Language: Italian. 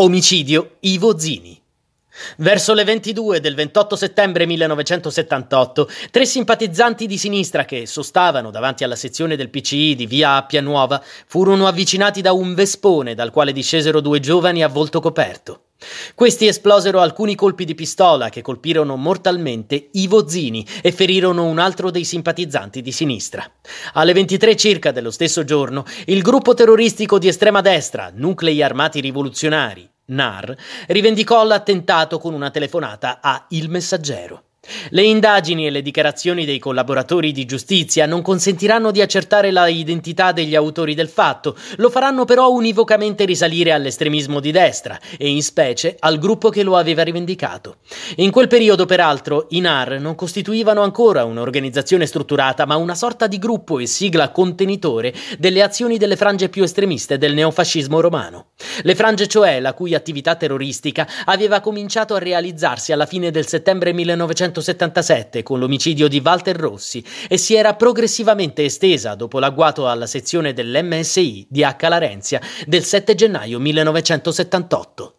Omicidio Ivo Zini. Verso le 22 del 28 settembre 1978, tre simpatizzanti di sinistra che sostavano davanti alla sezione del PCI di via Appia Nuova furono avvicinati da un vespone dal quale discesero due giovani a volto coperto. Questi esplosero alcuni colpi di pistola che colpirono mortalmente Ivo Zini e ferirono un altro dei simpatizzanti di sinistra. Alle 23 circa dello stesso giorno, il gruppo terroristico di estrema destra, Nuclei Armati Rivoluzionari, NAR, rivendicò l'attentato con una telefonata a Il Messaggero. Le indagini e le dichiarazioni dei collaboratori di giustizia non consentiranno di accertare la identità degli autori del fatto, lo faranno però univocamente risalire all'estremismo di destra e in specie al gruppo che lo aveva rivendicato. In quel periodo, peraltro, i NAR non costituivano ancora un'organizzazione strutturata, ma una sorta di gruppo e sigla contenitore delle azioni delle frange più estremiste del neofascismo romano. Le frange, cioè, la cui attività terroristica aveva cominciato a realizzarsi alla fine del settembre 1900 1977 con l'omicidio di Walter Rossi e si era progressivamente estesa dopo l'agguato alla sezione dell'MSI di H. Larenzia del 7 gennaio 1978.